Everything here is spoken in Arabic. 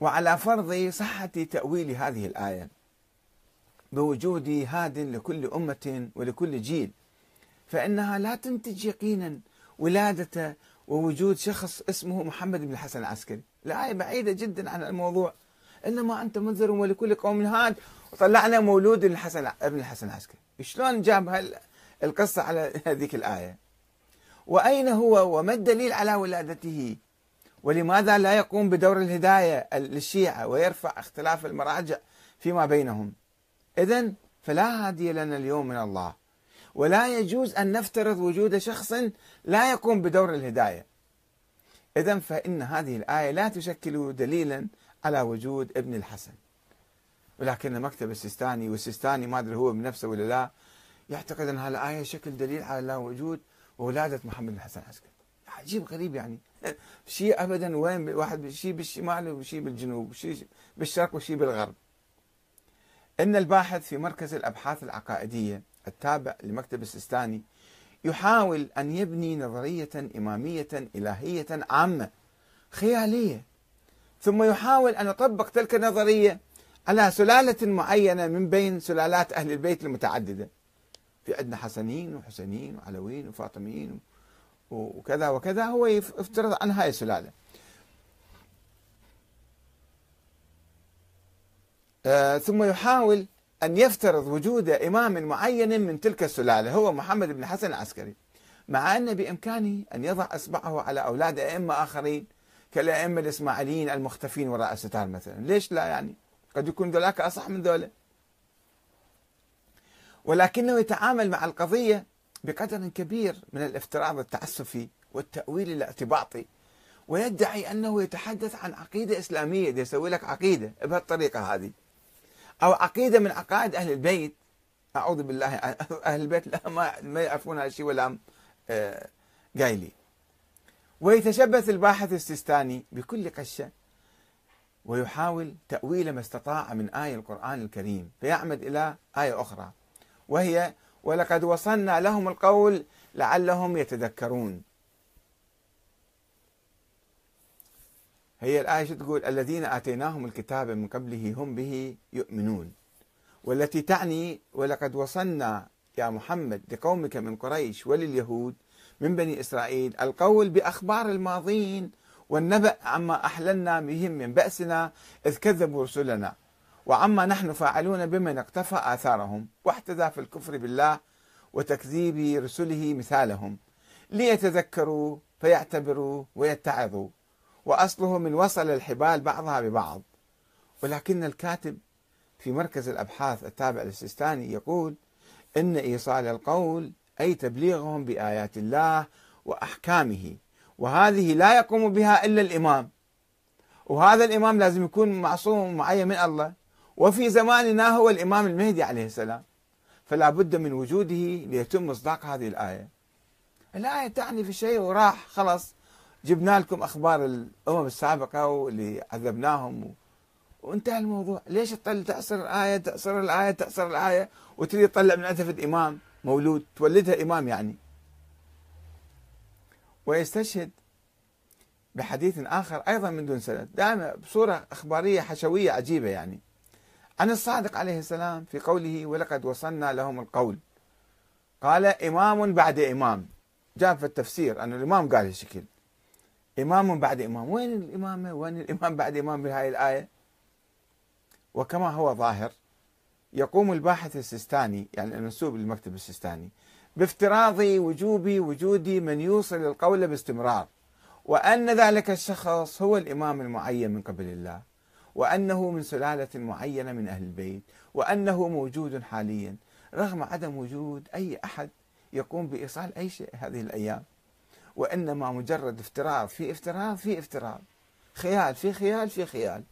وعلى فرض صحة تأويل هذه الآية بوجود هاد لكل أمة ولكل جيل فإنها لا تنتج يقينا ولادة ووجود شخص اسمه محمد بن الحسن العسكري. الآية بعيدة جدا عن الموضوع. إنما أنت منذر ولكل قوم هاد وطلعنا مولود الحسن ابن الحسن العسكري. شلون جاب القصة على هذيك الآية؟ وأين هو؟ وما الدليل على ولادته؟ ولماذا لا يقوم بدور الهداية للشيعة ويرفع اختلاف المراجع فيما بينهم؟ إذا فلا هادي لنا اليوم من الله. ولا يجوز أن نفترض وجود شخص لا يقوم بدور الهداية. إذا فإن هذه الآية لا تشكل دليلا على وجود ابن الحسن. ولكن مكتب السيستاني والسيستاني ما أدري هو بنفسه ولا لا يعتقد أن هذه الآية شكل دليل على وجود وولادة محمد الحسن العسكري عجيب غريب يعني. شيء ابدا وين واحد شيء بالشمال وشيء بالجنوب وشيء بالشرق وشيء بالغرب. إن الباحث في مركز الأبحاث العقائدية التابع لمكتب السيستاني يحاول أن يبني نظرية إمامية إلهية عامة خيالية ثم يحاول أن يطبق تلك النظرية على سلالة معينة من بين سلالات أهل البيت المتعددة في عندنا حسنين وحسينين وعلويين وفاطميين وكذا وكذا هو يفترض عن هاي السلالة. آه ثم يحاول أن يفترض وجود إمام معين من تلك السلالة هو محمد بن حسن العسكري. مع أن بإمكانه أن يضع إصبعه على أولاد أئمة آخرين كالأئمة الإسماعيليين المختفين وراء الستار مثلا. ليش لا يعني؟ قد يكون ذلك أصح من ذولا. ولكنه يتعامل مع القضية بقدر كبير من الافتراض التعسفي والتأويل الاعتباطي ويدعي أنه يتحدث عن عقيدة إسلامية يسوي لك عقيدة بهالطريقة هذه أو عقيدة من عقائد أهل البيت. أعوذ بالله أهل البيت لا ما, ما يعرفون هالشيء ولا آه قايلي. ويتشبث الباحث السيستاني بكل قشة ويحاول تأويل ما استطاع من آية القرآن الكريم فيعمد إلى آية أخرى وهي ولقد وصلنا لهم القول لعلهم يتذكرون. هي الآية شو تقول؟ الذين آتيناهم الكتاب من قبله هم به يؤمنون. والتي تعني ولقد وصلنا يا محمد لقومك من قريش ولليهود من بني إسرائيل القول بأخبار الماضين والنبأ عما أحللنا بهم من بأسنا إذ كذبوا رسلنا. وعما نحن فاعلون بمن اقتفى آثارهم واحتذى في الكفر بالله وتكذيب رسله مثالهم. ليتذكروا فيعتبروا ويتعظوا وأصله من وصل الحبال بعضها ببعض. ولكن الكاتب في مركز الأبحاث التابع للسيستاني يقول إن إيصال القول أي تبليغهم بآيات الله وأحكامه وهذه لا يقوم بها إلا الإمام. وهذا الإمام لازم يكون معصوم معين من الله. وفي زماننا هو الإمام المهدي عليه السلام. فلا بد من وجوده ليتم مصداق هذه الآية. الآية تعني في شيء وراح خلاص جبنا لكم أخبار الأمم السابقة واللي عذبناهم. وانتهى الموضوع. ليش تطل تعصر الآية تعصر الآية تعصر الآية؟ وتريد تطلع من عتفة إمام مولود تولدها إمام يعني. ويستشهد بحديث آخر أيضا من دون سند. دائما بصورة أخبارية حشوية عجيبة يعني. عن الصادق عليه السلام في قوله ولقد وصلنا لهم القول. قال إمام بعد إمام. جاء في التفسير أن الإمام قال هالشكل. إمام بعد إمام. وين الإمامة وين الإمام بعد إمام بهاي الآية؟ وكما هو ظاهر يقوم الباحث السيستاني يعني المنسوب للمكتب السيستاني بافتراض وجوب وجود من يوصل القول باستمرار. وأن ذلك الشخص هو الإمام المعين من قبل الله. وأنه من سلالة معينة من أهل البيت وأنه موجود حاليا رغم عدم وجود أي أحد يقوم بإيصال أي شيء هذه الأيام. وإنما مجرد افتراض في افتراض في افتراض. خيال في خيال في خيال.